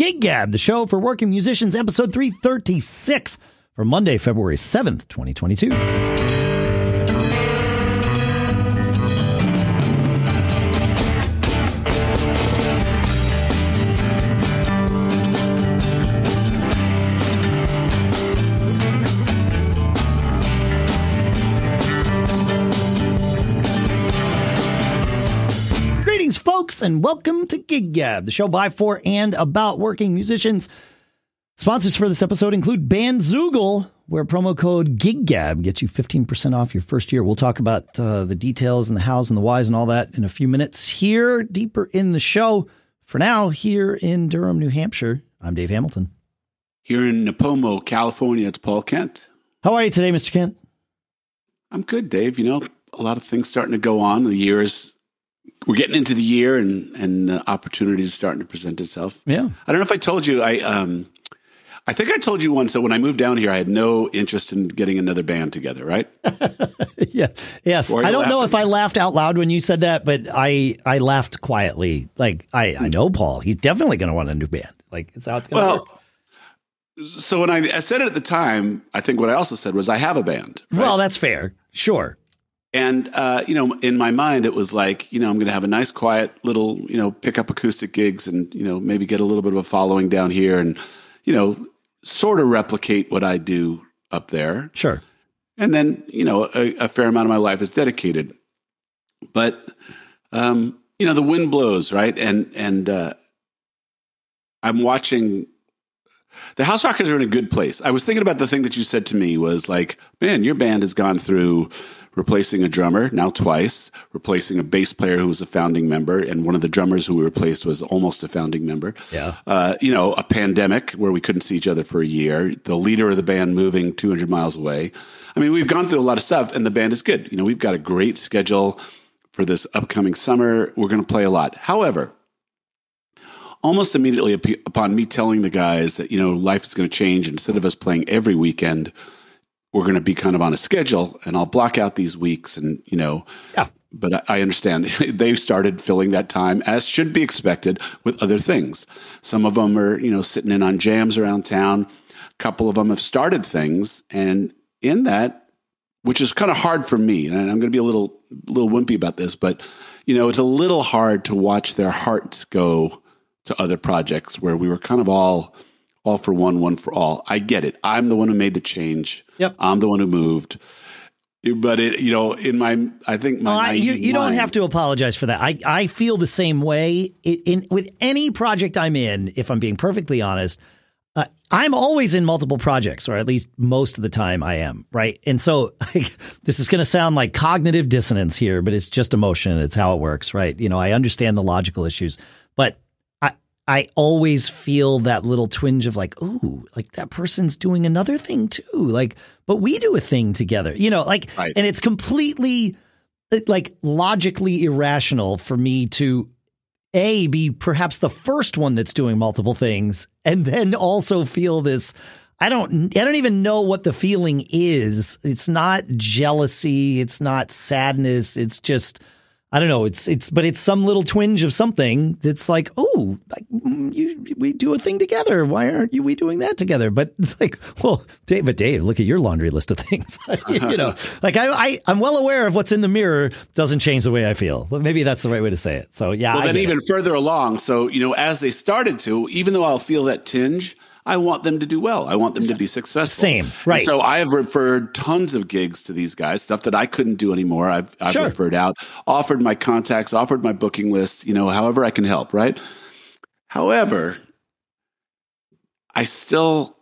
Gig Gab, the show for working musicians, episode 336 for Monday, February 7th, 2022. And welcome to Gig Gab, the show by, for, and about working musicians. Sponsors for this episode include Bandzoogle, where promo code GigGab gets you 15% off your first year. We'll talk about uh, the details and the hows and the whys and all that in a few minutes here, deeper in the show. For now, here in Durham, New Hampshire, I'm Dave Hamilton. Here in Nipomo, California, it's Paul Kent. How are you today, Mr. Kent? I'm good, Dave. You know, a lot of things starting to go on. The year is, we're getting into the year and, and uh, opportunities starting to present itself. Yeah. I don't know if I told you, I, um, I think I told you once that when I moved down here, I had no interest in getting another band together, right? yeah. Yes. I don't know if I laughed out loud when you said that, but I I laughed quietly. Like I I know Paul. He's definitely going to want a new band. Like it's how it's going to Well, work. so when I, I said it at the time, I think what I also said was I have a band. right? Well, that's fair. Sure. And uh, you know, in my mind, it was like, you know, I'm going to have a nice, quiet little, you know, pick up acoustic gigs, and you know, maybe get a little bit of a following down here, and you know, sort of replicate what I do up there. Sure. And then, you know, a, a fair amount of my life is dedicated. But, um, you know, the wind blows, right? And and uh, I'm watching. The House Rockers are in a good place. I was thinking about the thing that you said to me was like, man, your band has gone through replacing a drummer now twice, replacing a bass player who was a founding member, and one of the drummers who we replaced was almost a founding member. Yeah. Uh, you know, a pandemic where we couldn't see each other for a year, the leader of the band moving 200 miles away. I mean, we've gone through a lot of stuff, and the band is good. You know, we've got a great schedule for this upcoming summer. We're going to play a lot. However, almost immediately upon me telling the guys that, you know, life is going to change, instead of us playing every weekend, we're going to be kind of on a schedule, and I'll block out these weeks, and, you know, Yeah. but I, I understand they started filling that time as should be expected with other things. Some of them are, you know, sitting in on jams around town. A couple of them have started things, and in that, which is kind of hard for me, and I'm going to be a little, little wimpy about this, but you know, it's a little hard to watch their hearts go to other projects where we were kind of all, all for one, one for all. I get it. I'm the one who made the change. Yep. I'm the one who moved. But it, you know, in my, I think my, Well, I, you, you don't have to apologize for that. I, I feel the same way in, in with any project I'm in. If I'm being perfectly honest, uh, I'm always in multiple projects, or at least most of the time I am. Right, and so like, this is going to sound like cognitive dissonance here, but it's just emotion. It's how it works, right? You know, I understand the logical issues, but I always feel that little twinge of like, ooh, like that person's doing another thing too. Like, but we do a thing together. You know, like, Right. and it's completely uh, like logically irrational for me to a be perhaps the first one that's doing multiple things and then also feel this I don't I don't even know what the feeling is. It's not jealousy, it's not sadness, it's just I don't know. It's it's but it's some little twinge of something that's like, oh, like, mm, you we do a thing together. Why aren't you we doing that together? But it's like, well, Dave, but Dave, look at your laundry list of things. you know, like I, I I'm well aware of what's in the mirror doesn't change the way I feel. But maybe that's the right way to say it. So yeah, Well, then get it. even further along. So, you know, as they started to, even though I'll feel that tinge, I want them to do well. I want them to be successful. Same, And right. so I have referred tons of gigs to these guys, stuff that I couldn't do anymore. I've, I've Sure. referred out, offered my contacts, offered my booking list, you know, however I can help, right? However, I still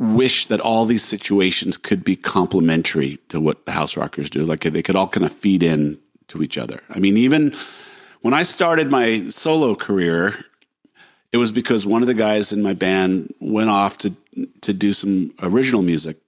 wish that all these situations could be complementary to what the house rockers do. Like they could all kind of feed in to each other. I mean, even when I started my solo career, it was because one of the guys in my band went off to to do some original music.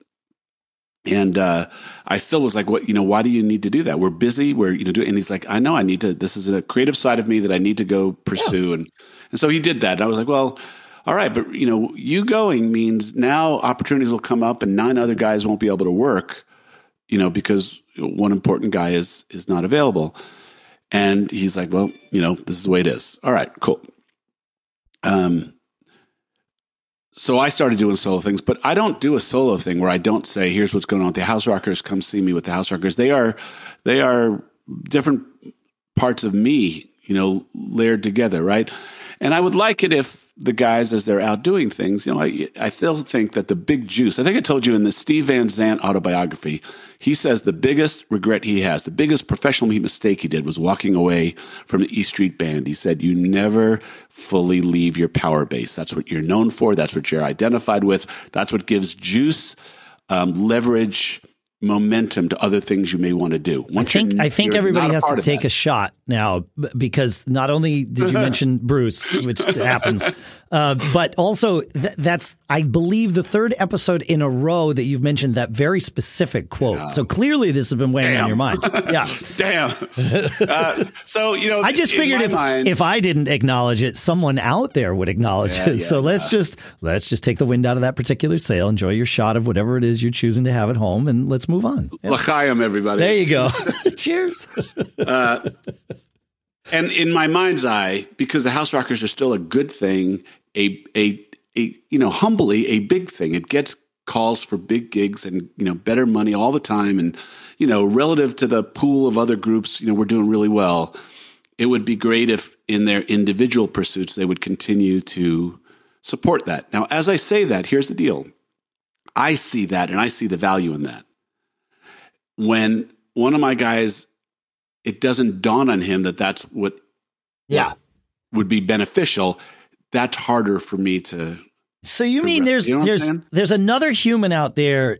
And uh, I still was like, "What? You know? Why do you need to do that? We're busy. We're you know." Do, and he's like, "I know. I need to. This is a creative side of me that I need to go pursue." And and so he did that. And I was like, "Well, all right, but you know, you going means now opportunities will come up, and nine other guys won't be able to work, you know, because one important guy is is not available." And he's like, "Well, you know, this is the way it is. All right, cool." Um, so I started doing solo things, but I don't do a solo thing where I don't say, "Here's what's going on with the House Rockers. Come see me with the House Rockers." They are they are different parts of me, you know, layered together, right? And I would like it if the guys, as they're out doing things, you know, I, I still think that the big juice, I think I told you in the Steve Van Zandt autobiography, he says the biggest regret he has, the biggest professional mistake he did was walking away from the E Street Band. He said, You never fully leave your power base. That's what you're known for. That's what you're identified with. That's what gives juice, um, leverage, momentum to other things you may want to do. Once I think I think everybody has to take that. a shot now because not only did you mention Bruce, which happens, uh, but also th- that's I believe the third episode in a row that you've mentioned that very specific quote. Yeah. So clearly this has been weighing Damn. on your mind. Yeah. Damn. Uh, so you know, I just figured if mind, if I didn't acknowledge it, someone out there would acknowledge yeah, it. Yeah, so let's just let's just take the wind out of that particular sail. Enjoy your shot of whatever it is you're choosing to have at home, and let's move on. Yeah. L'chaim, everybody. There you go. Cheers. Uh, and in my mind's eye, because the House Rockers are still a good thing, a a a you know humbly a big thing. It gets calls for big gigs and you know better money all the time, and you know relative to the pool of other groups, you know we're doing really well. It would be great if in their individual pursuits they would continue to support that. Now, as I say that, here's the deal. I see that and I see the value in that when one of my guys, it doesn't dawn on him that that's what, yeah, would be beneficial. That's harder for me to. So you to mean there's you know there's there's another human out there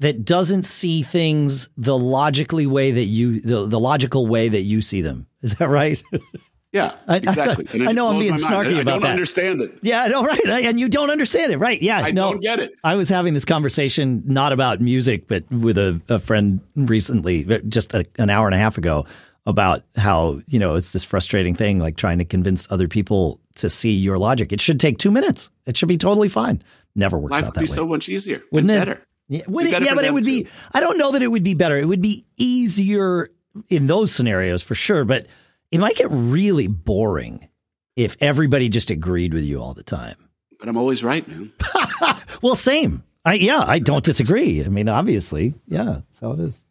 that doesn't see things the logically way that you the, the logical way that you see them. Is that right? Yeah, exactly. I, I know I'm being snarky I, about I don't that. understand it. Yeah, I know, right? And you don't understand it, right? Yeah, I no, don't get it. I was having this conversation not about music, but with a, a friend recently, just a, an hour and a half ago, about how you know it's this frustrating thing, like trying to convince other people to see your logic. It should take two minutes. It should be totally fine. Never works Life out that would be way. so much easier, wouldn't it? Better. Yeah, would it, yeah but it would too. be. I don't know that it would be better. It would be easier in those scenarios for sure, but it might get really boring if everybody just agreed with you all the time. But I'm always right, man. well, same. I yeah, I don't disagree. I mean, obviously, yeah, that's how it is.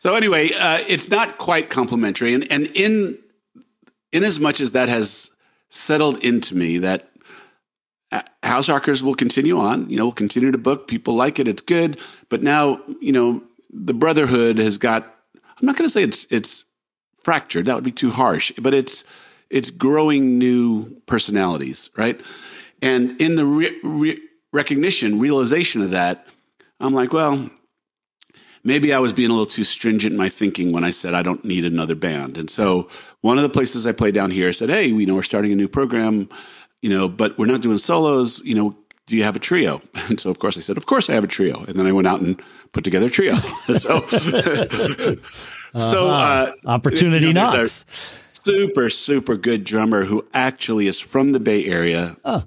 So anyway, uh, it's not quite complimentary, and and in in as much as that has settled into me that uh, House Rockers will continue on. You know, we'll continue to book. People like it. It's good. But now, you know, the Brotherhood has got. I'm not going to say it's it's fractured. That would be too harsh. But it's it's growing new personalities, right? And in the re- re- recognition, realization of that, I'm like, well, maybe I was being a little too stringent in my thinking when I said I don't need another band. And so one of the places I play down here said, hey, we know, we're starting a new program, you know, but we're not doing solos, you know, do you have a trio? And so, of course, I said, of course I have a trio. And then I went out and put together a trio. so, so uh, opportunity you know, knocks. super, super good drummer who actually is from the Bay Area. Oh.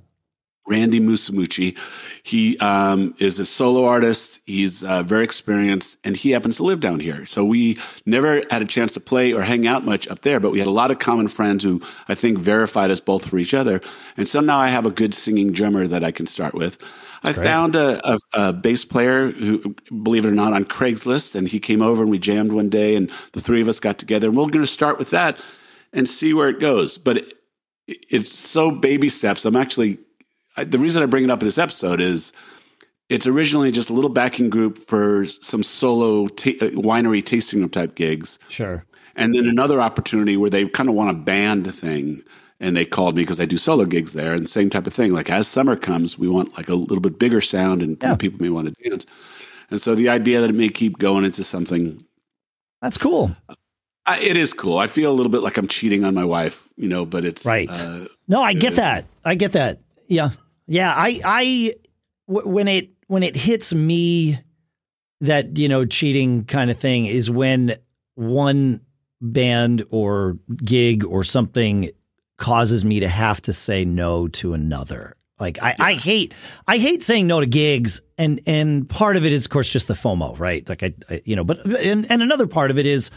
Randy Musumeci. He um, is a solo artist. He's uh, very experienced, and he happens to live down here. So we never had a chance to play or hang out much up there, but we had a lot of common friends who I think verified us both for each other. And so now I have a good singing drummer that I can start with. I great. found a, a, a, bass player who, believe it or not, on Craigslist, and he came over and we jammed one day, and the three of us got together. And we're going to start with that and see where it goes. But it, it's so baby steps. I'm actually I, the reason I bring it up in this episode is it's originally just a little backing group for some solo ta- uh, winery tasting room type gigs. Sure. And then another opportunity where they kind of want a band thing. And they called me because I do solo gigs there and same type of thing. Like as summer comes, we want like a little bit bigger sound and yeah. people may want to dance. And so the idea that it may keep going into something. That's cool. I, it is cool. I feel a little bit like I'm cheating on my wife, you know, but it's right. Uh, no, I get that. I get that. Yeah. Yeah, I, I, w- when it when it hits me that you know cheating kind of thing is when one band or gig or something causes me to have to say no to another. Like I, I hate I hate saying no to gigs and and part of it is of course just the FOMO, right? Like I, I you know, but and and another part of it is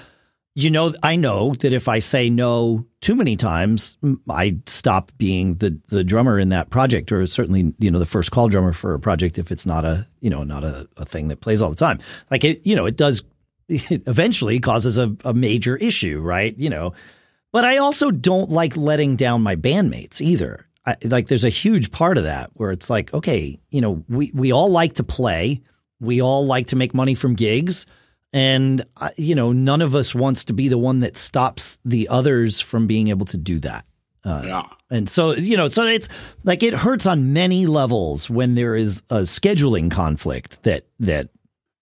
you know, I know that if I say no too many times, I stop being the the drummer in that project, or certainly you know the first call drummer for a project if it's not a you know not a, a thing that plays all the time. Like it, you know, it does it eventually causes a, a major issue, right? You know, but I also don't like letting down my bandmates either. I, like there's a huge part of that where it's like, okay, you know, we we all like to play, we all like to make money from gigs and, uh, you know, none of us wants to be the one that stops the others from being able to do that. Uh, yeah. And so, you know, so it's like it hurts on many levels when there is a scheduling conflict that, that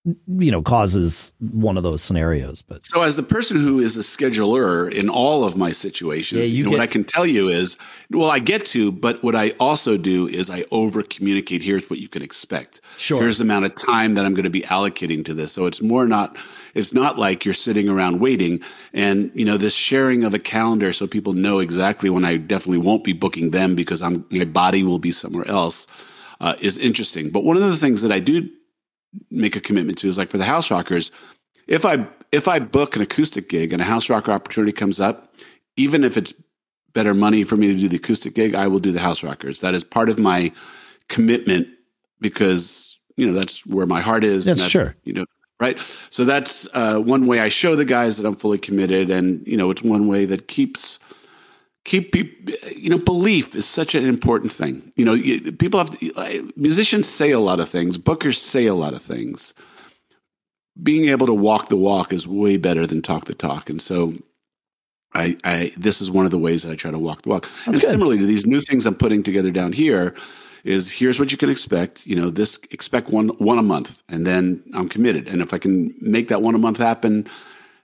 you know causes one of those scenarios but so as the person who is a scheduler in all of my situations yeah, you know, what i can tell you is well i get to but what i also do is i over communicate here's what you can expect. Sure. Here's the amount of time that i'm going to be allocating to this. So it's more not it's not like you're sitting around waiting and you know this sharing of a calendar so people know exactly when i definitely won't be booking them because i'm my body will be somewhere else uh, is interesting. But one of the things that i do make a commitment to is like for the house rockers if i if i book an acoustic gig and a house rocker opportunity comes up even if it's better money for me to do the acoustic gig i will do the house rockers. That is part of my commitment because you know that's where my heart is that's, that's sure. you know right? So that's uh, one way i show the guys that i'm fully committed and you know it's one way that keeps keep you know belief is such an important thing you know people have musicians say a lot of things bookers say a lot of things being able to walk the walk is way better than talk the talk and so I, I this is one of the ways that I try to walk the walk. That's and good. similarly to these new things I'm putting together down here, is here's what you can expect. You know, this expect one one a month, and then I'm committed. And if I can make that one a month happen,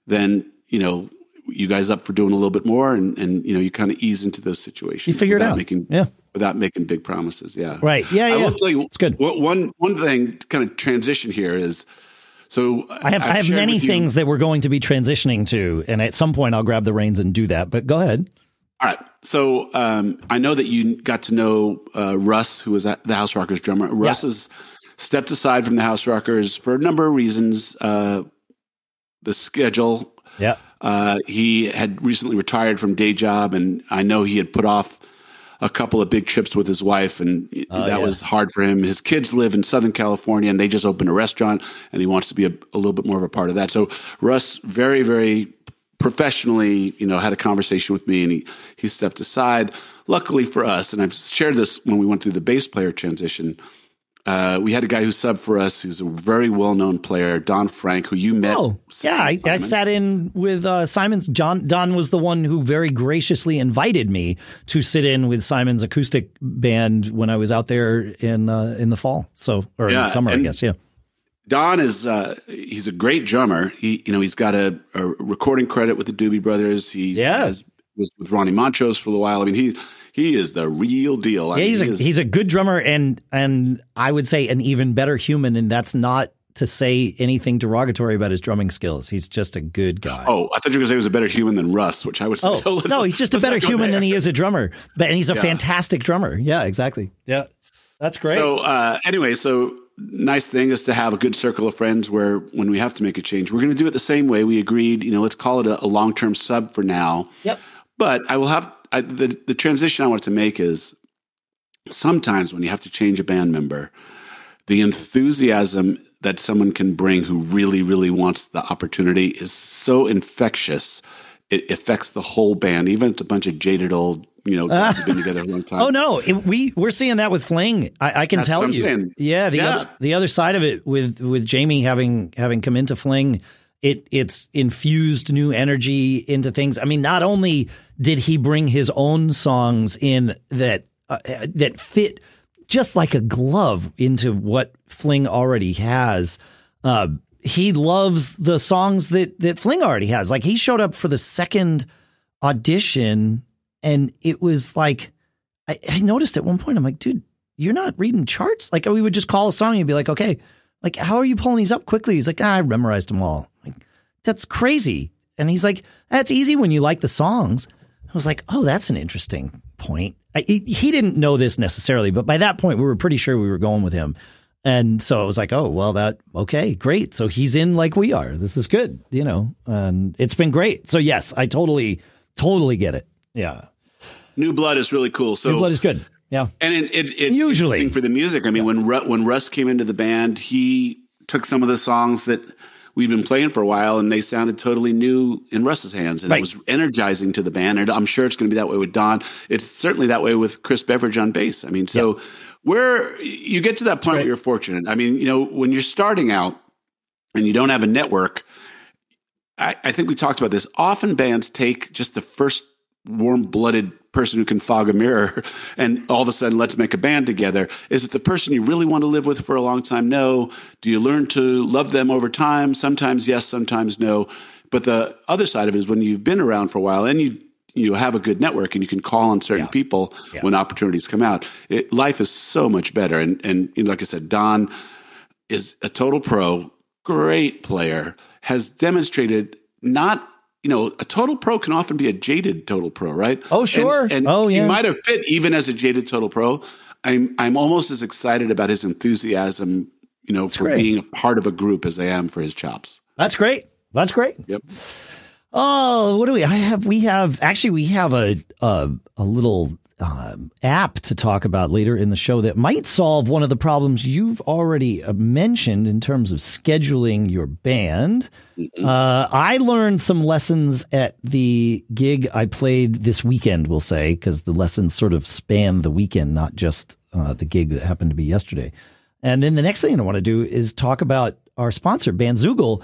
then you know you guys up for doing a little bit more and, and you know you kind of ease into those situations you figure it out. making yeah. without making big promises yeah. Right. Yeah yeah i will tell you it's good. one one thing to kind of transition here is so i have I've i have many things that we're going to be transitioning to and at some point i'll grab the reins and do that but go ahead. All right. So um, i know that you got to know uh, russ who was the house rockers drummer. Russ yeah. has stepped aside from the house rockers for a number of reasons uh, the schedule. Yeah uh, he had recently retired from day job, and I know he had put off a couple of big trips with his wife, and uh, that yeah. was hard for him. His kids live in Southern California, and they just opened a restaurant, and he wants to be a, a little bit more of a part of that. So Russ, very, very professionally, you know, had a conversation with me, and he he stepped aside. Luckily for us, and I've shared this when we went through the bass player transition uh, we had a guy who subbed for us who's a very well known player, Don Frank, who you met. Oh, yeah. I, I, sat in with uh, Simon's. John Don was the one who very graciously invited me to sit in with Simon's acoustic band when I was out there in uh, in the fall. So, or yeah, in the summer, I guess. Yeah. Don is uh, he's a great drummer. He you know he's got a, a recording credit with the Doobie Brothers. He yeah. has, was with Ronnie Montrose for a while. I mean he he is the real deal. I yeah, mean, he's a, is, he's a good drummer and and I would say an even better human. And that's not to say anything derogatory about his drumming skills. He's just a good guy. Oh, I thought you were going to say he was a better human than Russ, which I would say. Oh, no, no he's just a better human than he is a drummer. But and he's a yeah. fantastic drummer. Yeah, exactly. Yeah, that's great. So uh, anyway, so nice thing is to have a good circle of friends where when we have to make a change, we're going to do it the same way. We agreed, you know, let's call it a, a long term sub for now. Yep. But I will have I, the the transition I wanted to make is sometimes when you have to change a band member, the enthusiasm that someone can bring who really really wants the opportunity is so infectious. It affects the whole band, even if it's a bunch of jaded old you know, guys have been together a long time. Oh no, it, we we're seeing that with Fling. I, I can That's tell you. Saying. Yeah, the yeah. other the other side of it with with Jamie having having come into Fling, it it's infused new energy into things. I mean, not only did he bring his own songs in that uh, that fit just like a glove into what Fling already has. Uh, he loves the songs that that Fling already has. Like he showed up for the second audition, and it was like I, I noticed at one point. I'm like, dude, you're not reading charts. Like we would just call a song and be like, okay, like how are you pulling these up quickly? He's like, ah, I memorized them all. Like that's crazy. And he's like, that's easy when you like the songs. I was like, oh, that's an interesting point. I, he didn't know this necessarily, but by that point, we were pretty sure we were going with him. And so I was like, oh, well, that, okay, great. So he's in like we are. This is good, you know, and it's been great. So, yes, I totally, totally get it. Yeah. New Blood is really cool. So, New Blood is good. Yeah. And it, it, it's Usually. for the music. I mean, when, Ru- when Russ came into the band, he took some of the songs that we'd been playing for a while and they sounded totally new in Russ's hands. And Right. it was energizing to the band. And I'm sure it's going to be that way with Don. It's certainly that way with Chris Beveridge on bass. I mean, so where you get to that point Right. where you're fortunate. I mean, you know, when you're starting out and you don't have a network, I, I think we talked about this. Often bands take just the first warm blooded person who can fog a mirror and all of a sudden let's make a band together. Is it the person you really want to live with for a long time? No. Do you learn to love them over time? Sometimes yes, sometimes no. But the other side of it is when you've been around for a while and you you have a good network and you can call on certain Yeah. people Yeah. when opportunities come out. It, life is so much better. And and you know, like I said, Don is a total pro, great player, has demonstrated not, you know, a total pro can often be a jaded total pro, right? Oh, sure. And, and Oh, yeah. he might have fit even as a jaded total pro. I'm I'm almost as excited about his enthusiasm, you know, for great. being a part of a group as I am for his chops. That's great. That's great. Yep. Oh, what do we? I have. We have actually. We have a a, a little um, app to talk about later in the show that might solve one of the problems you've already uh, mentioned in terms of scheduling your band. Uh, I learned some lessons at the gig I played this weekend. We'll say because the lessons sort of span the weekend, not just uh, the gig that happened to be yesterday. And then the next thing I want to do is talk about our sponsor, Bandzoogle.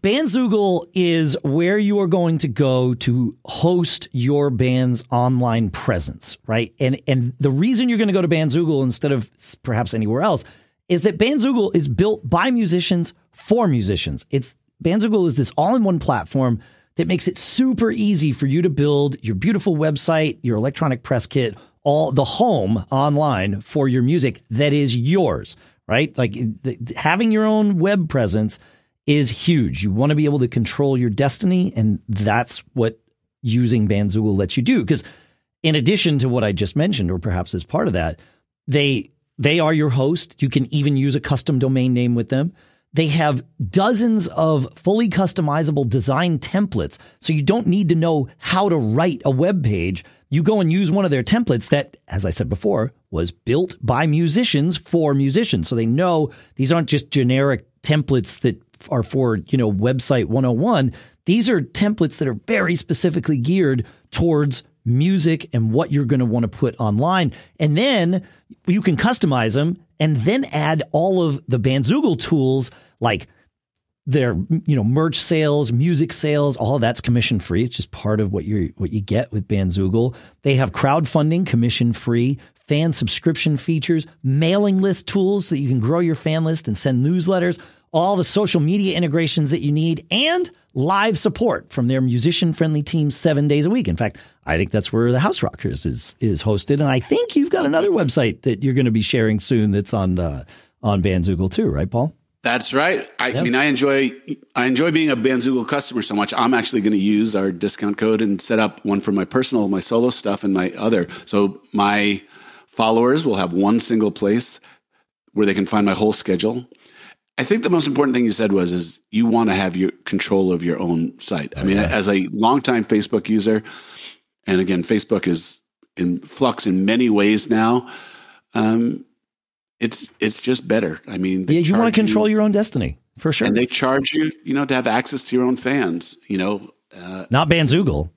Bandzoogle is where you are going to go to host your band's online presence, right? And and the reason you're going to go to Bandzoogle instead of perhaps anywhere else is that Bandzoogle is built by musicians for musicians. It's Bandzoogle is this all-in-one platform that makes it super easy for you to build your beautiful website, your electronic press kit, all the home online for your music that is yours, right? Like having your own web presence is huge. You want to be able to control your destiny, and that's what using Bandzoogle lets you do. Because in addition to what I just mentioned, or perhaps as part of that, they they are your host. You can even use a custom domain name with them. They have dozens of fully customizable design templates, so you don't need to know how to write a web page. You go and use one of their templates that, as I said before, was built by musicians for musicians. So they know these aren't just generic templates that are for, you know, website 101. These are templates that are very specifically geared towards music and what you're going to want to put online. And then you can customize them and then add all of the Bandzoogle tools like their you know merch sales, music sales, all that's commission free. It's just part of what you what you get with Bandzoogle. They have crowdfunding, commission free, fan subscription features, mailing list tools so that you can grow your fan list and send newsletters, all the social media integrations that you need, and live support from their musician friendly team seven days a week. In fact, I think that's where the House Rockers is is hosted, and I think you've got another website that you're going to be sharing soon that's on uh, on Bandzoogle too, right, Paul? That's right. I mean, I enjoy I enjoy being a Bandzoogle customer so much. I'm actually going to use our discount code and set up one for my personal, my solo stuff, and my other. So my followers will have one single place where they can find my whole schedule. I think the most important thing you said was is you want to have your control of your own site. I mean, as a longtime Facebook user, and again, Facebook is in flux in many ways now. Um, it's it's just better. I mean, Yeah, you want to control your own destiny for sure. and they charge you, you know, to have access to your own fans. You know, uh, Not Bandzoogle.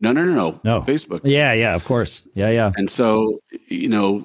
no, no, no, no, No. Facebook. Yeah, yeah, of course. Yeah, yeah. And so, you know,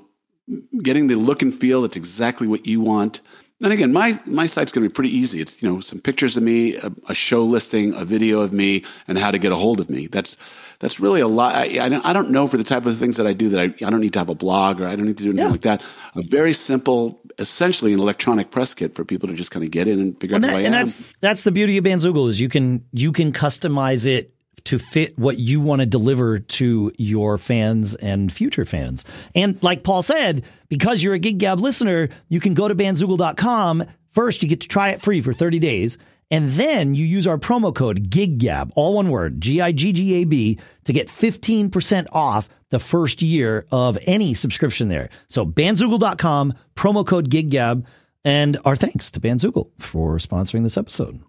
getting the look and feel that's exactly what you want. And again, my my site's going to be pretty easy. It's you know some pictures of me, a, a show listing, a video of me, and how to get a hold of me. That's that's really a lot. I, I, don't, I don't know for the type of things that I do that I, I don't need to have a blog or I don't need to do anything Yeah. like that. A very simple, essentially an electronic press kit for people to just kind of get in and figure And, out that- who I and am. that's that's the beauty of Bandzoogle is you can you can customize it to fit what you want to deliver to your fans and future fans. And like Paul said, because you're a Gig Gab listener, you can go to bandzoogle.com. First, you get to try it free for 30 days. And then you use our promo code GIGGAB, all one word, G I G G A B, to get 15% off the first year of any subscription there. So bandzoogle.com, promo code GigGab, and our thanks to Bandzoogle for sponsoring this episode.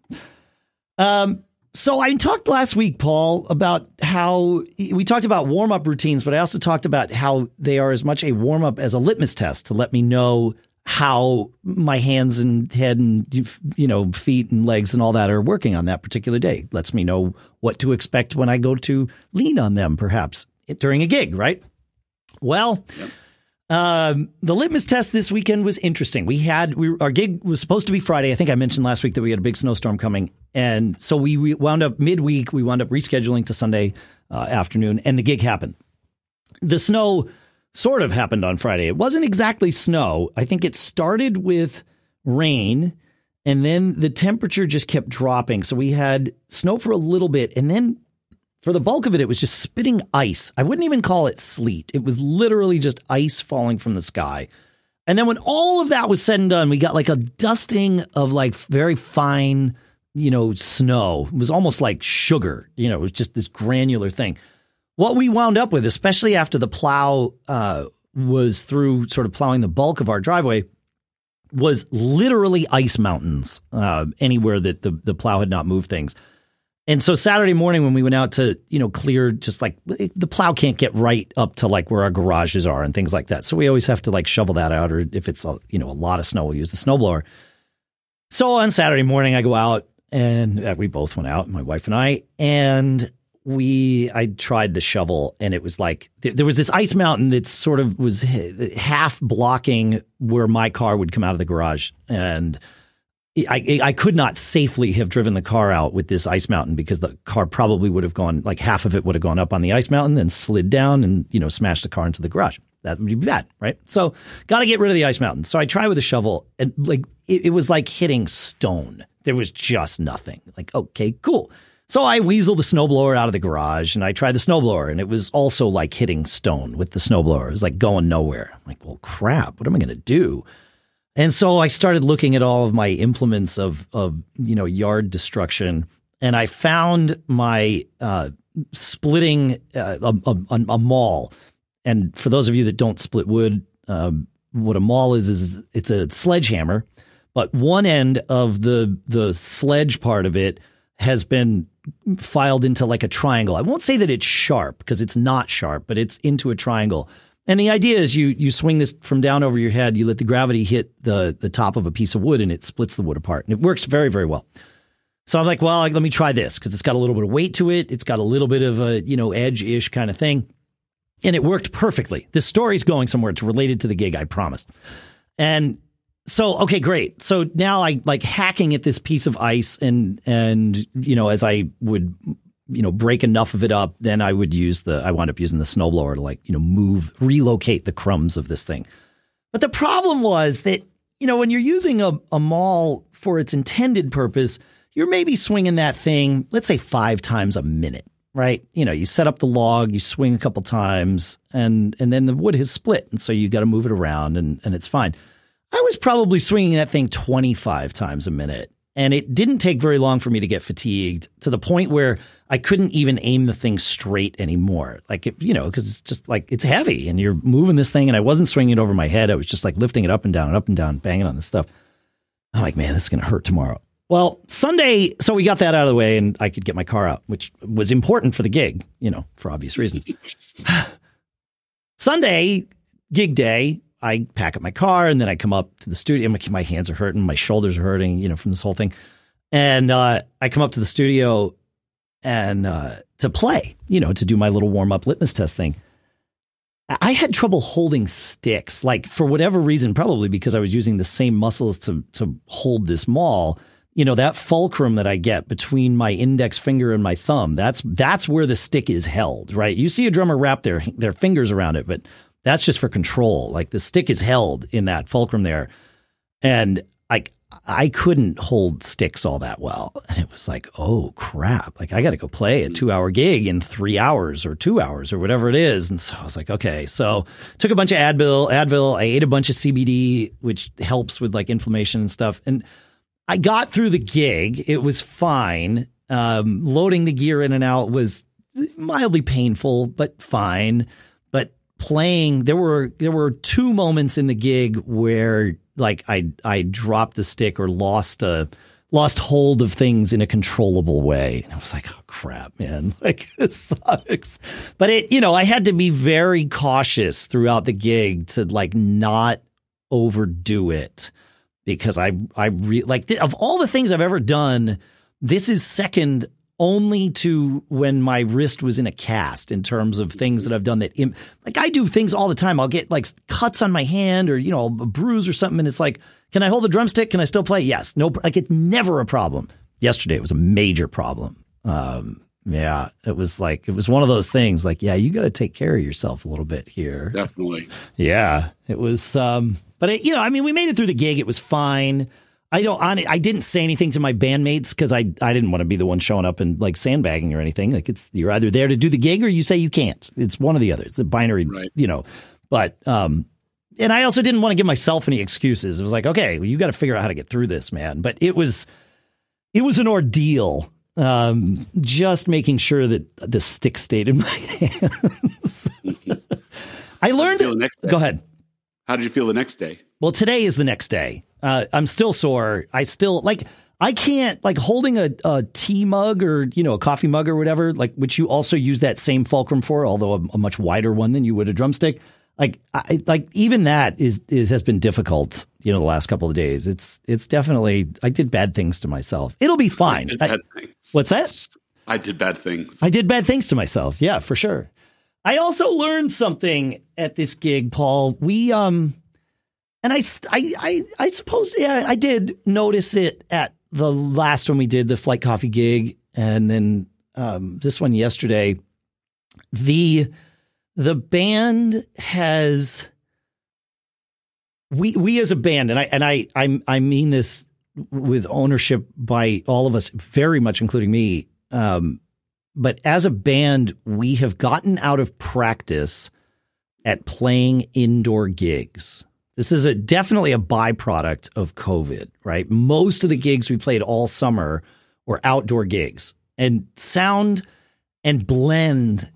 Um, so I talked last week, Paul, about how we talked about warm up routines, but I also talked about how they are as much a warm up as a litmus test to let me know how my hands and head and you know feet and legs and all that are working on that particular day. Lets me know what to expect when I go to lean on them, perhaps during a gig, right? Well. Yep. Um, the litmus test this weekend was interesting. We had we our gig was supposed to be Friday. I think I mentioned last week that we had a big snowstorm coming, and so we, we wound up midweek. We wound up rescheduling to Sunday uh, afternoon, and the gig happened. The snow sort of happened on Friday. It wasn't exactly snow. I think it started with rain, and then the temperature just kept dropping. So we had snow for a little bit, and then for the bulk of it, it was just spitting ice. I wouldn't even call it sleet. It was literally just ice falling from the sky. And then when all of that was said and done, we got like a dusting of like very fine, you know, snow. It was almost like sugar, you know, it was just this granular thing. What we wound up with, especially after the plow uh, was through sort of plowing the bulk of our driveway, was literally ice mountains uh, anywhere that the, the plow had not moved things. And so Saturday morning when we went out to, you know, clear just like the plow can't get right up to like where our garages are and things like that. So we always have to like shovel that out or if it's a, you know, a lot of snow, we'll use the snowblower. So on Saturday morning I go out and we both went out, my wife and I, and we I tried the shovel and it was like there was this ice mountain that sort of was half blocking where my car would come out of the garage and I, I could not safely have driven the car out with this ice mountain because the car probably would have gone like half of it would have gone up on the ice mountain and slid down and you know smashed the car into the garage. That would be bad, right? So got to get rid of the ice mountain. So I tried with a shovel and like it, it was like hitting stone. There was just nothing. Like okay, cool. So I weasel the snowblower out of the garage and I tried the snowblower and it was also like hitting stone with the snowblower. It was like going nowhere. I'm like, well, crap, what am I going to do? And so I started looking at all of my implements of, of you know, yard destruction, and I found my uh, splitting uh, a, a, a, maul. And for those of you that don't split wood, um, what a maul is is it's a sledgehammer, but one end of the the sledge part of it has been filed into like a triangle. I won't say that it's sharp because it's not sharp, but it's into a triangle. And the idea is you you swing this from down over your head, you let the gravity hit the the top of a piece of wood and it splits the wood apart. And it works very, very well. So I'm like, well, let me try this because it's got a little bit of weight to it. It's got a little bit of a, you know, edge-ish kind of thing. And it worked perfectly. This story's going somewhere. It's related to the gig, I promised. And so, okay, great. So now I like hacking at this piece of ice and, and, you know, as I would you know, break enough of it up, then I would use the, I wound up using the snowblower to like, you know, move, relocate the crumbs of this thing. But the problem was that, you know, when you're using a, a maul for its intended purpose, you're maybe swinging that thing, let's say five times a minute, right? You know, you set up the log, you swing a couple times, and and then the wood has split, and so you got to move it around, and and it's fine. I was probably swinging that thing 25 times a minute, and it didn't take very long for me to get fatigued to the point where I couldn't even aim the thing straight anymore. Like, it, you know, because it's just like it's heavy and you're moving this thing, and I wasn't swinging it over my head. I was just like lifting it up and down and up and down, banging on this stuff. I'm like, man, this is going to hurt tomorrow. Well, Sunday, so we got that out of the way and I could get my car out, which was important for the gig, you know, for obvious reasons. Sunday, gig day, I pack up my car and then I come up to the studio. My, my hands are hurting, my shoulders are hurting, you know, from this whole thing. And uh, I come up to the studio and uh, to play, you know, to do my little warm up litmus test thing. I had trouble holding sticks, like for whatever reason, probably because I was using the same muscles to to hold this maul. You know, that fulcrum that I get between my index finger and my thumb, that's that's where the stick is held, right? You see a drummer wrap their their fingers around it, but that's just for control. Like the stick is held in that fulcrum there. And like I couldn't hold sticks all that well. And it was like, oh crap. Like I got to go play a two hour gig in three hours or two hours or whatever it is. And so I was like, okay. So took a bunch of Advil, Advil. I ate a bunch of CBD, which helps with like inflammation and stuff. And I got through the gig. It was fine. Um, loading the gear in and out was mildly painful, but fine. Playing there were there were two moments in the gig where like I I dropped the stick or lost a lost hold of things in a controllable way. And I was like, oh crap, man. Like it sucks. But it, you know, I had to be very cautious throughout the gig to like not overdo it because I, I re- like th- of all the things I've ever done, this is second only to when my wrist was in a cast in terms of things that I've done that Im- like I do things all the time. I'll get like cuts on my hand or you know a bruise or something, and it's like, can I hold the drumstick? Can I still play? Yes, no, like it's never a problem. Yesterday it was a major problem. Um, yeah, it was like it was one of those things. Like, yeah, you got to take care of yourself a little bit here. Definitely. Yeah, it was. Um, but it, you know, I mean, we made it through the gig. It was fine. I don't. I didn't say anything to my bandmates because I I didn't want to be the one showing up and like sandbagging or anything. Like it's you're either there to do the gig or you say you can't. It's one or the other. It's a binary, right. you know. But um, and I also didn't want to give myself any excuses. It was like, okay, well, you got to figure out how to get through this, man. But it was it was an ordeal. Um, just making sure that the stick stayed in my hands. I learned. Go ahead. How did you feel the next day? Well, today is the next day. Uh, I'm still sore. I still like. I can't like holding a, a tea mug or you know a coffee mug or whatever, like which you also use that same fulcrum for, although a, a much wider one than you would a drumstick. Like, I, like even that is is has been difficult. You know, the last couple of days. It's it's definitely. I did bad things to myself. It'll be fine. I, what's that? I did bad things. I did bad things to myself. Yeah, for sure. I also learned something at this gig, Paul. We um and I, I, I, I suppose, yeah, I did notice it at the last one we did, the Flight Coffee gig, and then um, this one yesterday. The the band has we we as a band, and I and I I, I mean this with ownership by all of us, very much including me. Um, but as a band, we have gotten out of practice at playing indoor gigs. This is a definitely a byproduct of COVID, right? Most of the gigs we played all summer were outdoor gigs, and sound and blend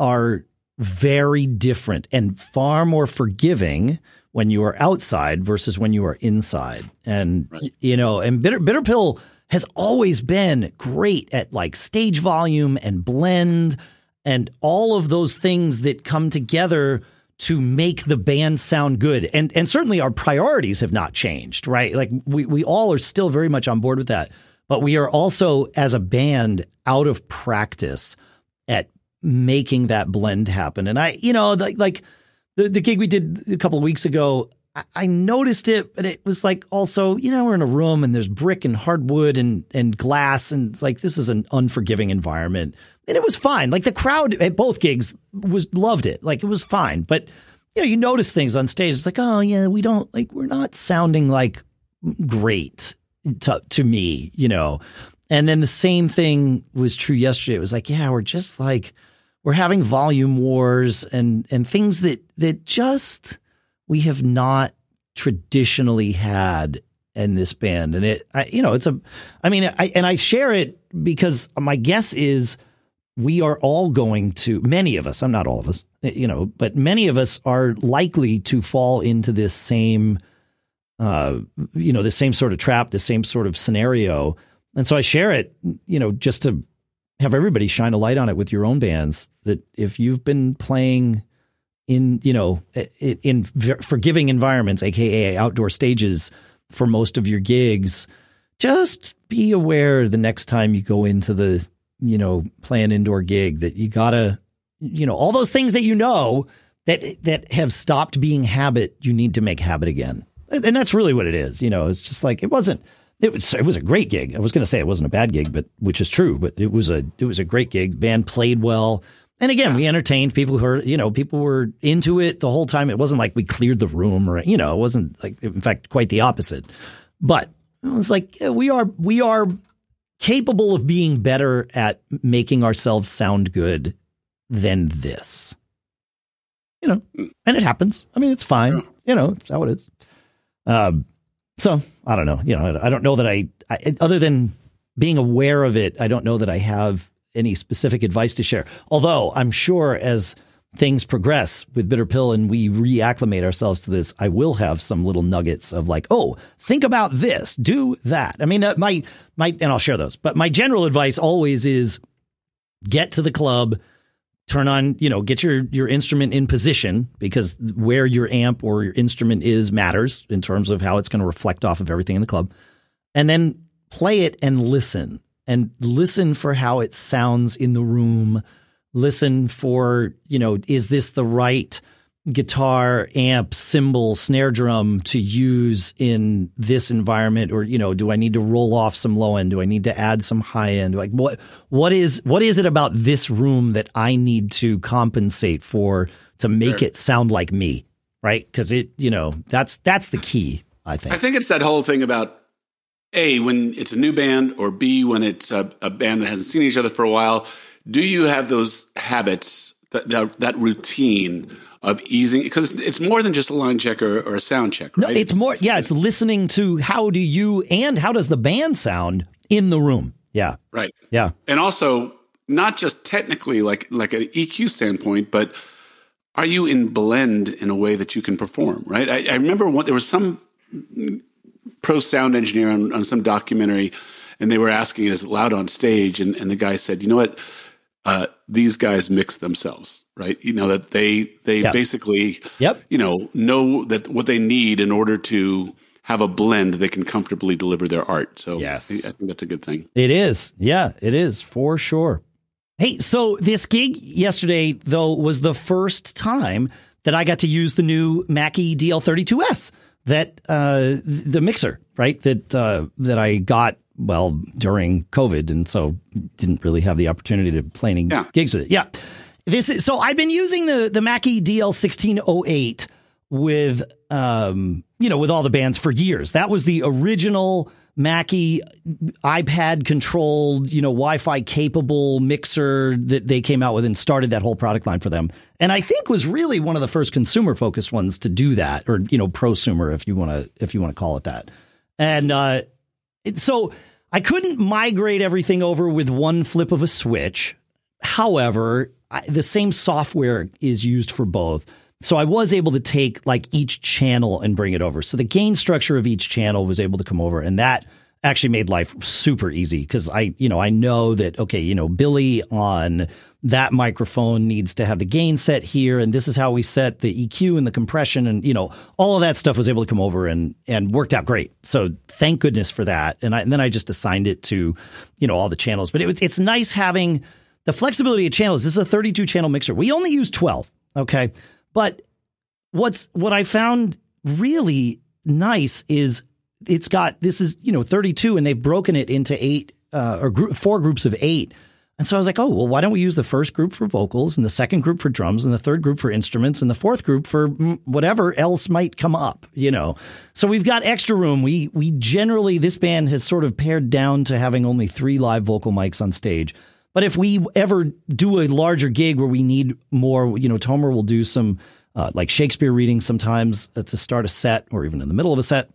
are very different and far more forgiving when you are outside versus when you are inside. And right. you know, and bitter bitter pill has always been great at like stage volume and blend and all of those things that come together to make the band sound good. And and certainly our priorities have not changed, right? Like we, we all are still very much on board with that. But we are also, as a band, out of practice at making that blend happen. And I, you know, like, like the, the gig we did a couple of weeks ago, I, noticed it, but it was like also, you know, we're in a room and there's brick and hardwood and, and glass. And like, this is an unforgiving environment and it was fine. Like the crowd at both gigs was loved it. Like it was fine. But you know, you notice things on stage. It's like, oh yeah, we don't like we're not sounding like great to to me, you know. And then the same thing was true yesterday. It was like, yeah, we're just like we're having volume wars and and things that that just we have not traditionally had in this band. And it, I, you know, it's a, I mean, I and I share it because my guess is we are all going to, many of us, I'm not all of us, you know, but many of us are likely to fall into this same, uh, you know, the same sort of trap, the same sort of scenario. And so I share it, you know, just to have everybody shine a light on it with your own bands that if you've been playing in, you know, in forgiving environments, AKA outdoor stages for most of your gigs, just be aware the next time you go into the you know, play an indoor gig that you gotta, you know, all those things that you know that that have stopped being habit, you need to make habit again. And that's really what it is. You know, it's just like it wasn't. It was it was a great gig. I was going to say it wasn't a bad gig, but which is true. But it was a it was a great gig. Band played well. And again, we entertained people who are, you know, people were into it the whole time. It wasn't like we cleared the room or, you know, it wasn't like, in fact, quite the opposite. But it was like, yeah, we are, we are capable of being better at making ourselves sound good than this. You know, and it happens. I mean, it's fine. Yeah. You know, it's how it is. Um, so I don't know. You know, I don't know that I, I, other than being aware of it, I don't know that I have any specific advice to share. Although I'm sure as things progress with bitter pill and we reacclimate ourselves to this, I will have some little nuggets of like, oh, think about this, do that. I mean, uh, my my, and I'll share those. But my general advice always is get to the club, turn on, you know, get your your instrument in position because where your amp or your instrument is matters in terms of how it's going to reflect off of everything in the club, and then play it and listen and listen for how it sounds in the room listen for, you know, is this the right guitar, amp, cymbal, snare drum to use in this environment or you know, do I need to roll off some low end? Do I need to add some high end? Like what what is what is it about this room that I need to compensate for to make sure. it sound like me? Right? Cuz it, you know, that's that's the key, I think. I think it's that whole thing about a when it's a new band or b when it's a, a band that hasn't seen each other for a while do you have those habits, that, that, that routine of easing? Because it's more than just a line check or, or a sound check, right? No, it's more, yeah, it's listening to how do you and how does the band sound in the room. Yeah. Right. Yeah. And also, not just technically like like an EQ standpoint, but are you in blend in a way that you can perform? Right. I, I remember what there was some pro sound engineer on, on some documentary, and they were asking, "Is it loud on stage?" And, and the guy said, "You know what? uh, these guys mix themselves, right? You know that they they yep. basically, yep. you know, know that what they need in order to have a blend they can comfortably deliver their art. So yes, I, I think that's a good thing. It is, yeah, it is for sure. Hey, so this gig yesterday though was the first time that I got to use the new Mackie DL32S that uh, the mixer, right? That uh, that I got well during COVID, and so didn't really have the opportunity to play any yeah. gigs with it. Yeah, this is so I've been using the the Mackie DL sixteen oh eight with um you know with all the bands for years. That was the original Mackie iPad controlled, you know, Wi-Fi capable mixer that they came out with and started that whole product line for them. And I think was really one of the first consumer focused ones to do that, or you know, prosumer if you want to if you want to call it that. And uh, so I couldn't migrate everything over with one flip of a switch. However, I, the same software is used for both. So I was able to take like each channel and bring it over. So the gain structure of each channel was able to come over and that actually made life super easy because I, you know, I know that, okay, you know, Billy on that microphone needs to have the gain set here. And this is how we set the EQ and the compression. And, you know, all of that stuff was able to come over and, and worked out great. So thank goodness for that. And, I, and then I just assigned it to, you know, all the channels. But it, it's nice having the flexibility of channels. This is a 32 channel mixer. We only use 12. Okay. But what's, what I found really nice is it's got this is you know 32 and they've broken it into eight uh, or four groups of eight and so I was like, oh, well, why don't we use the first group for vocals and the second group for drums and the third group for instruments and the fourth group for whatever else might come up, you know? So we've got extra room. We, we generally, this band has sort of pared down to having only three live vocal mics on stage. But if we ever do a larger gig where we need more, you know, Tomer will do some uh, like Shakespeare readings sometimes uh, to start a set or even in the middle of a set.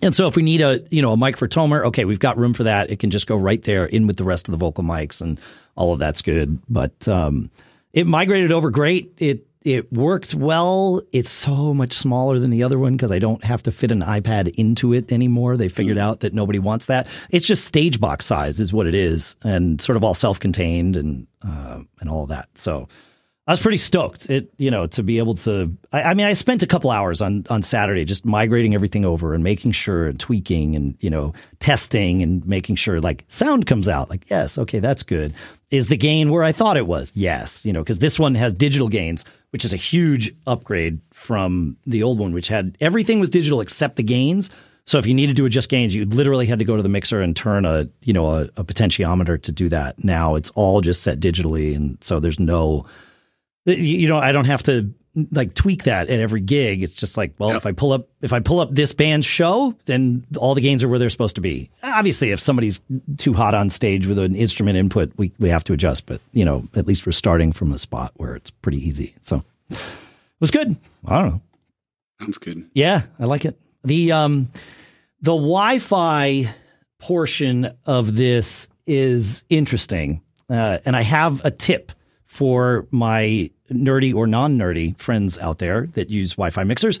And so if we need a, you know, a mic for Tomer, okay, we've got room for that. It can just go right there in with the rest of the vocal mics and all of that's good. But um, it migrated over great. It it worked well. It's so much smaller than the other one because I don't have to fit an iPad into it anymore. They figured mm. out that nobody wants that. It's just stage box size is what it is, and sort of all self contained and uh, and all that. So I was pretty stoked. It you know to be able to. I, I, mean, I spent a couple hours on on Saturday just migrating everything over and making sure and tweaking and you know testing and making sure like sound comes out. Like yes, okay, that's good. Is the gain where I thought it was? Yes, you know because this one has digital gains, which is a huge upgrade from the old one, which had everything was digital except the gains. So if you needed to adjust gains, you literally had to go to the mixer and turn a you know a, a potentiometer to do that. Now it's all just set digitally, and so there's no you know, I don't have to like tweak that at every gig. It's just like, well, yep. if I pull up if I pull up this band's show, then all the gains are where they're supposed to be. Obviously, if somebody's too hot on stage with an instrument input, we we have to adjust. But you know, at least we're starting from a spot where it's pretty easy. So it was good. I don't know. Sounds good. Yeah, I like it. The um the Wi-Fi portion of this is interesting, uh, and I have a tip for my nerdy or non nerdy friends out there that use Wi Fi mixers.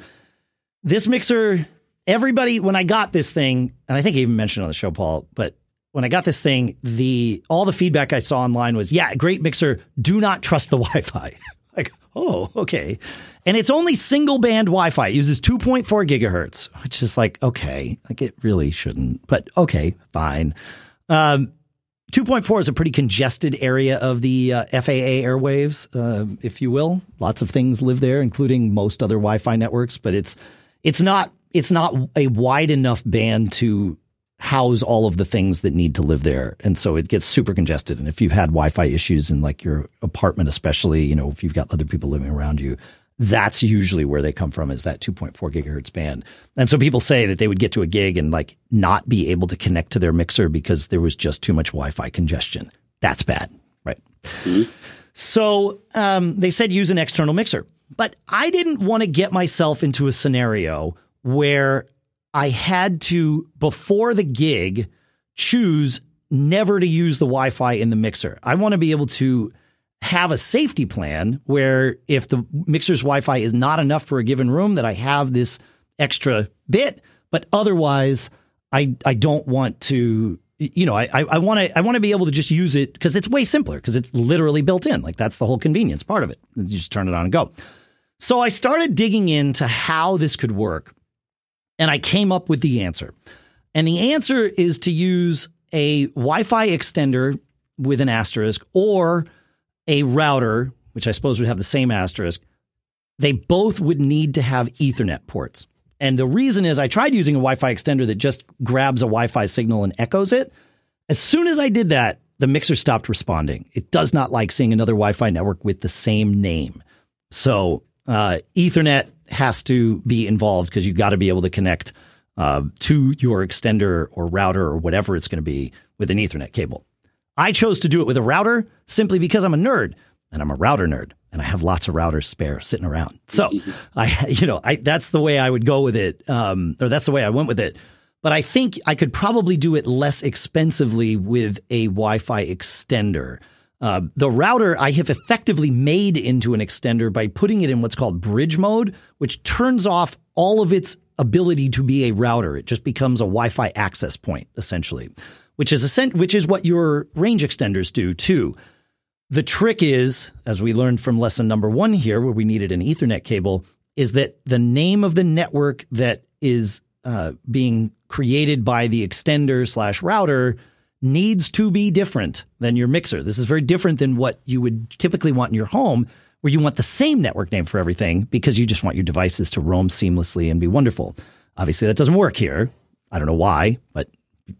This mixer, everybody, when I got this thing, and I think I even mentioned on the show, Paul, but when I got this thing, the all the feedback I saw online was, yeah, great mixer. Do not trust the Wi Fi. like, oh, okay. And it's only single band Wi Fi. It uses 2.4 gigahertz, which is like, okay, like it really shouldn't, but okay, fine. Um, 2.4 is a pretty congested area of the uh, FAA airwaves, uh, if you will. Lots of things live there, including most other Wi-Fi networks, but it's it's not it's not a wide enough band to house all of the things that need to live there, and so it gets super congested. And if you've had Wi-Fi issues in like your apartment, especially, you know, if you've got other people living around you, that's usually where they come from is that 2.4 gigahertz band. And so people say that they would get to a gig and like not be able to connect to their mixer because there was just too much Wi-Fi congestion. That's bad, right? Mm-hmm. So um, they said use an external mixer, but I didn't want to get myself into a scenario where I had to before the gig choose never to use the Wi-Fi in the mixer. I want to be able to have a safety plan where if the mixer's Wi-Fi is not enough for a given room, that I have this extra bit. But otherwise, I I don't want to. You know, I I want to I want to be able to just use it because it's way simpler because it's literally built in. Like that's the whole convenience part of it. You just turn it on and go. So I started digging into how this could work, and I came up with the answer. And the answer is to use a Wi-Fi extender with an asterisk or a router, which I suppose would have the same asterisk, they both would need to have Ethernet ports. And the reason is I tried using a Wi Fi extender that just grabs a Wi Fi signal and echoes it. As soon as I did that, the mixer stopped responding. It does not like seeing another Wi Fi network with the same name. So uh, Ethernet has to be involved because you've got to be able to connect uh, to your extender or router or whatever it's going to be with an Ethernet cable. I chose to do it with a router simply because I'm a nerd and I'm a router nerd and I have lots of routers spare sitting around. So I, you know, I, that's the way I would go with it. Um, or that's the way I went with it. But I think I could probably do it less expensively with a Wi-Fi extender. Uh, the router I have effectively made into an extender by putting it in what's called bridge mode, which turns off all of its ability to be a router. It just becomes a Wi-Fi access point, essentially which is a, which is what your range extenders do too. The trick is, as we learned from lesson number one here, where we needed an Ethernet cable, is that the name of the network that is uh, being created by the extender slash router needs to be different than your mixer. This is very different than what you would typically want in your home, where you want the same network name for everything because you just want your devices to roam seamlessly and be wonderful. Obviously, that doesn't work here. I don't know why, but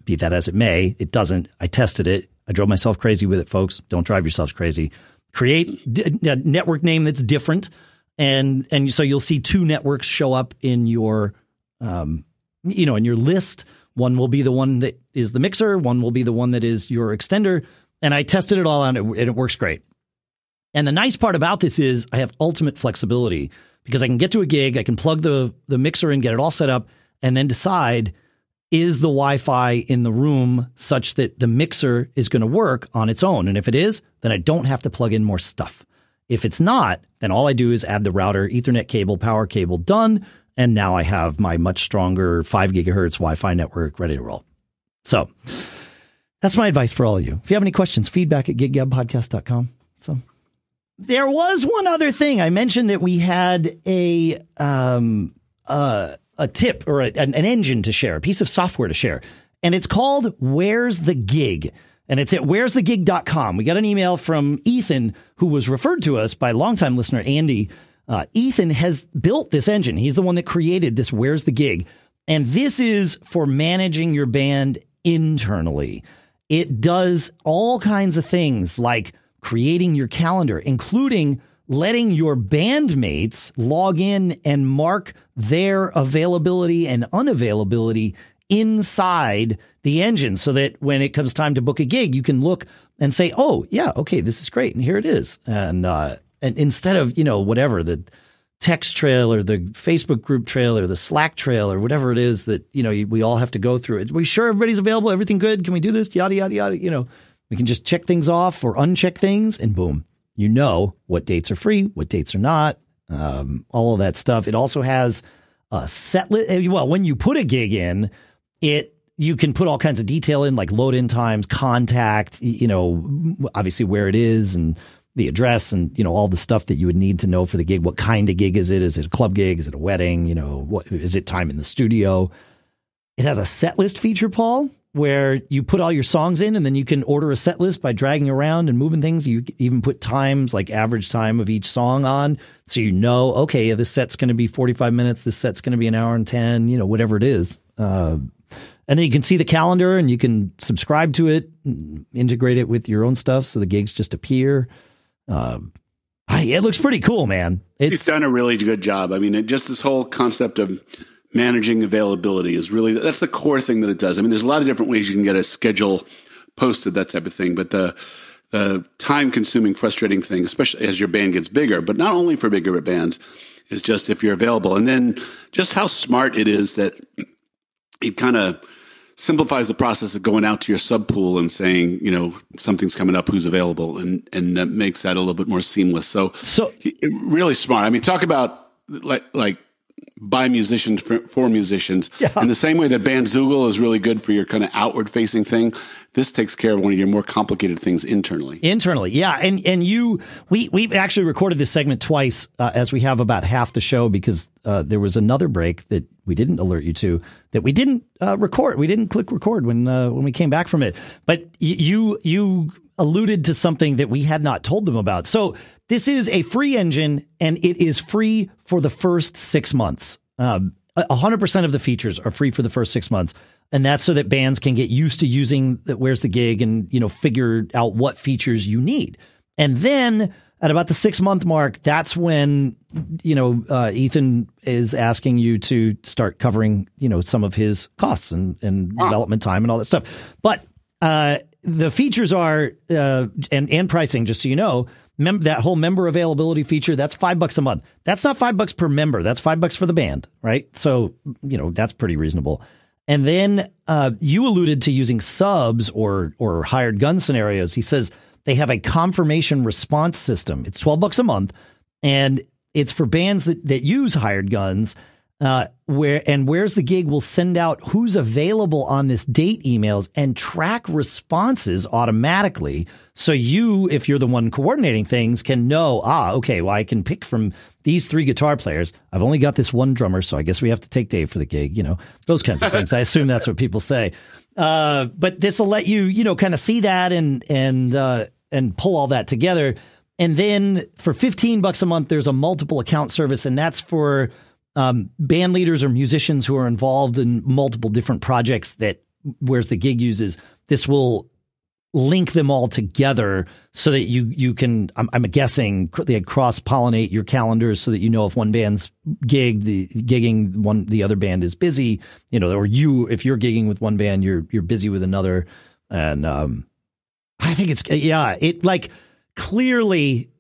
be that as it may, it doesn't. I tested it. I drove myself crazy with it, folks. Don't drive yourselves crazy. Create a network name that's different, and and so you'll see two networks show up in your, um, you know, in your list. One will be the one that is the mixer. One will be the one that is your extender. And I tested it all out, and it works great. And the nice part about this is I have ultimate flexibility because I can get to a gig, I can plug the the mixer in, get it all set up, and then decide is the Wi Fi in the room such that the mixer is going to work on its own? And if it is, then I don't have to plug in more stuff. If it's not, then all I do is add the router, Ethernet cable, power cable, done. And now I have my much stronger 5 gigahertz Wi Fi network ready to roll. So that's my advice for all of you. If you have any questions, feedback at giggabpodcast.com. So there was one other thing. I mentioned that we had a um, uh, a tip or a, an, an engine to share, a piece of software to share. And it's called Where's the Gig? And it's at where'sthegig.com. We got an email from Ethan, who was referred to us by longtime listener Andy. Uh, Ethan has built this engine. He's the one that created this Where's the Gig? And this is for managing your band internally. It does all kinds of things like creating your calendar, including letting your bandmates log in and mark their availability and unavailability inside the engine so that when it comes time to book a gig, you can look and say, oh, yeah, okay, this is great. And here it is. And, uh, and instead of, you know, whatever the text trail or the Facebook group trail or the Slack trail or whatever it is that, you know, we all have to go through. Are we sure everybody's available? Everything good? Can we do this? Yada, yada, yada. You know, we can just check things off or uncheck things and boom, you know what dates are free, what dates are not, um, all of that stuff. It also has a set list. Well, when you put a gig in, it you can put all kinds of detail in, like load in times, contact, you know, obviously where it is and the address and you know all the stuff that you would need to know for the gig. What kind of gig is it? Is it a club gig? Is it a wedding? You know, what is it? Time in the studio. It has a set list feature, Paul, where you put all your songs in and then you can order a set list by dragging around and moving things. You even put times like average time of each song on. So you know, okay, this set's going to be 45 minutes. This set's going to be an hour and 10, you know, whatever it is. Uh, and then you can see the calendar and you can subscribe to it, integrate it with your own stuff. So the gigs just appear. Uh, it looks pretty cool, man. It's, He's done a really good job. I mean, just this whole concept of managing availability is really that's the core thing that it does. I mean, there's a lot of different ways you can get a schedule posted, that type of thing, but the the time consuming, frustrating thing, especially as your band gets bigger, but not only for bigger bands, is just if you're available, and then just how smart it is that it kind of simplifies the process of going out to your sub pool and saying, you know, something's coming up, who's available, and and that makes that a little bit more seamless. So, so really smart. I mean, talk about like like by musicians for, for musicians. Yeah. In the same way that Bandzoogle is really good for your kind of outward facing thing, this takes care of one of your more complicated things internally. Internally, yeah, and and you we we've actually recorded this segment twice uh, as we have about half the show because uh, there was another break that we didn't alert you to that we didn't uh, record. We didn't click record when uh, when we came back from it. But you you alluded to something that we had not told them about. So this is a free engine and it is free for the first six months. Um, 100% of the features are free for the first six months. And that's so that bands can get used to using the, where's the gig and, you know, figure out what features you need. And then at about the six month mark, that's when, you know, uh, Ethan is asking you to start covering, you know, some of his costs and, and wow. development time and all that stuff. But, uh, the features are uh, and and pricing. Just so you know, mem- that whole member availability feature that's five bucks a month. That's not five bucks per member. That's five bucks for the band, right? So you know that's pretty reasonable. And then uh, you alluded to using subs or or hired gun scenarios. He says they have a confirmation response system. It's twelve bucks a month, and it's for bands that that use hired guns uh, where and where's the gig will send out who's available on this date emails and track responses automatically. So you, if you're the one coordinating things, can know, ah, okay, well, I can pick from these three guitar players. I've only got this one drummer, so I guess we have to take Dave for the gig, you know, those kinds of things. I assume that's what people say. Uh, but this will let you, you know, kind of see that and, and, uh, and pull all that together. And then for 15 bucks a month, there's a multiple account service, and that's for um, band leaders or musicians who are involved in multiple different projects that where's the gig uses this will link them all together so that you you can I'm, I'm guessing they cross pollinate your calendars so that you know if one band's gig the gigging one the other band is busy you know or you if you're gigging with one band you're you're busy with another. And um I think it's yeah it like clearly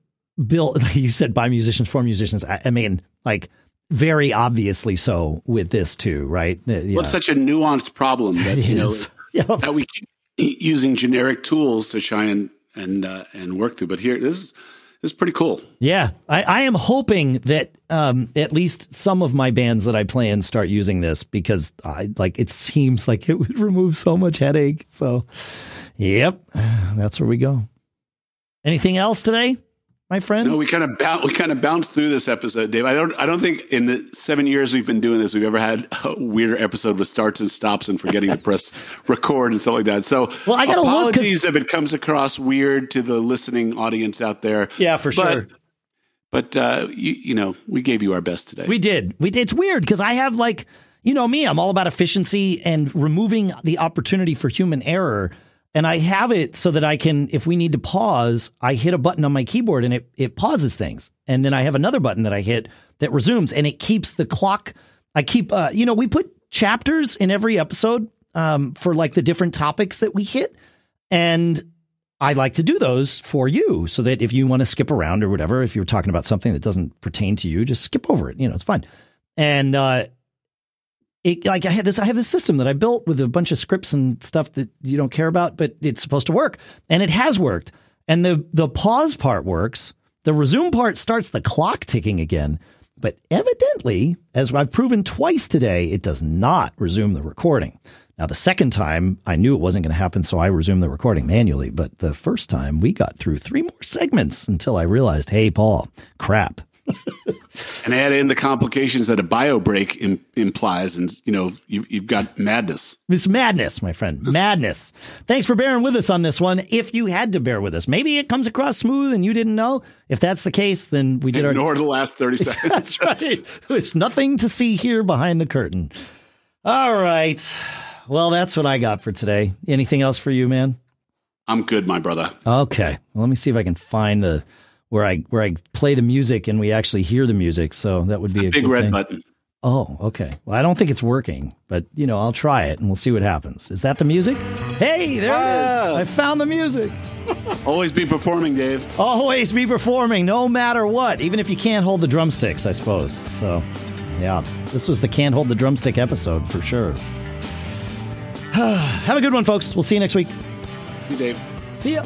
built like you said by musicians for musicians. I, I mean like very obviously so with this too, right? Uh, yeah. Well, it's such a nuanced problem that you know yep. that we keep using generic tools to try and and uh, and work through. But here, this is this is pretty cool. Yeah, I, I am hoping that um, at least some of my bands that I play in start using this because I like it seems like it would remove so much headache. So, yep, that's where we go. Anything else today? My friend? No, we kind of we kind of bounced through this episode, Dave. I don't I don't think in the seven years we've been doing this, we've ever had a weirder episode with starts and stops and forgetting to press record and stuff like that. So, well, I got to apologies if it comes across weird to the listening audience out there. Yeah, for but, sure. But uh, you, you know, we gave you our best today. We did. We did. It's weird because I have like you know me, I'm all about efficiency and removing the opportunity for human error and I have it so that I can, if we need to pause, I hit a button on my keyboard and it, it pauses things. And then I have another button that I hit that resumes and it keeps the clock. I keep, uh, you know, we put chapters in every episode um, for like the different topics that we hit. And I like to do those for you so that if you want to skip around or whatever, if you're talking about something that doesn't pertain to you, just skip over it. You know, it's fine. And uh, it, like I had this, I have this system that I built with a bunch of scripts and stuff that you don't care about, but it's supposed to work, and it has worked. And the, the pause part works. The resume part starts the clock ticking again. But evidently, as I've proven twice today, it does not resume the recording. Now, the second time, I knew it wasn't going to happen, so I resumed the recording manually. But the first time, we got through three more segments until I realized, hey, Paul, crap. And add in the complications that a bio break Im- implies, and you know you, you've got madness. It's madness, my friend, hmm. madness. Thanks for bearing with us on this one. If you had to bear with us, maybe it comes across smooth and you didn't know. If that's the case, then we did Ignore our. the last thirty seconds. that's right. It's nothing to see here behind the curtain. All right. Well, that's what I got for today. Anything else for you, man? I'm good, my brother. Okay. Well, let me see if I can find the where I where I play the music and we actually hear the music. So that would be a big red thing. button. Oh, okay. Well, I don't think it's working, but you know, I'll try it and we'll see what happens. Is that the music? Hey, there it is. Ah. I found the music. Always be performing, Dave. Always be performing, no matter what, even if you can't hold the drumsticks, I suppose. So, yeah, this was the can't hold the drumstick episode for sure. Have a good one, folks. We'll see you next week. See you, Dave. See ya.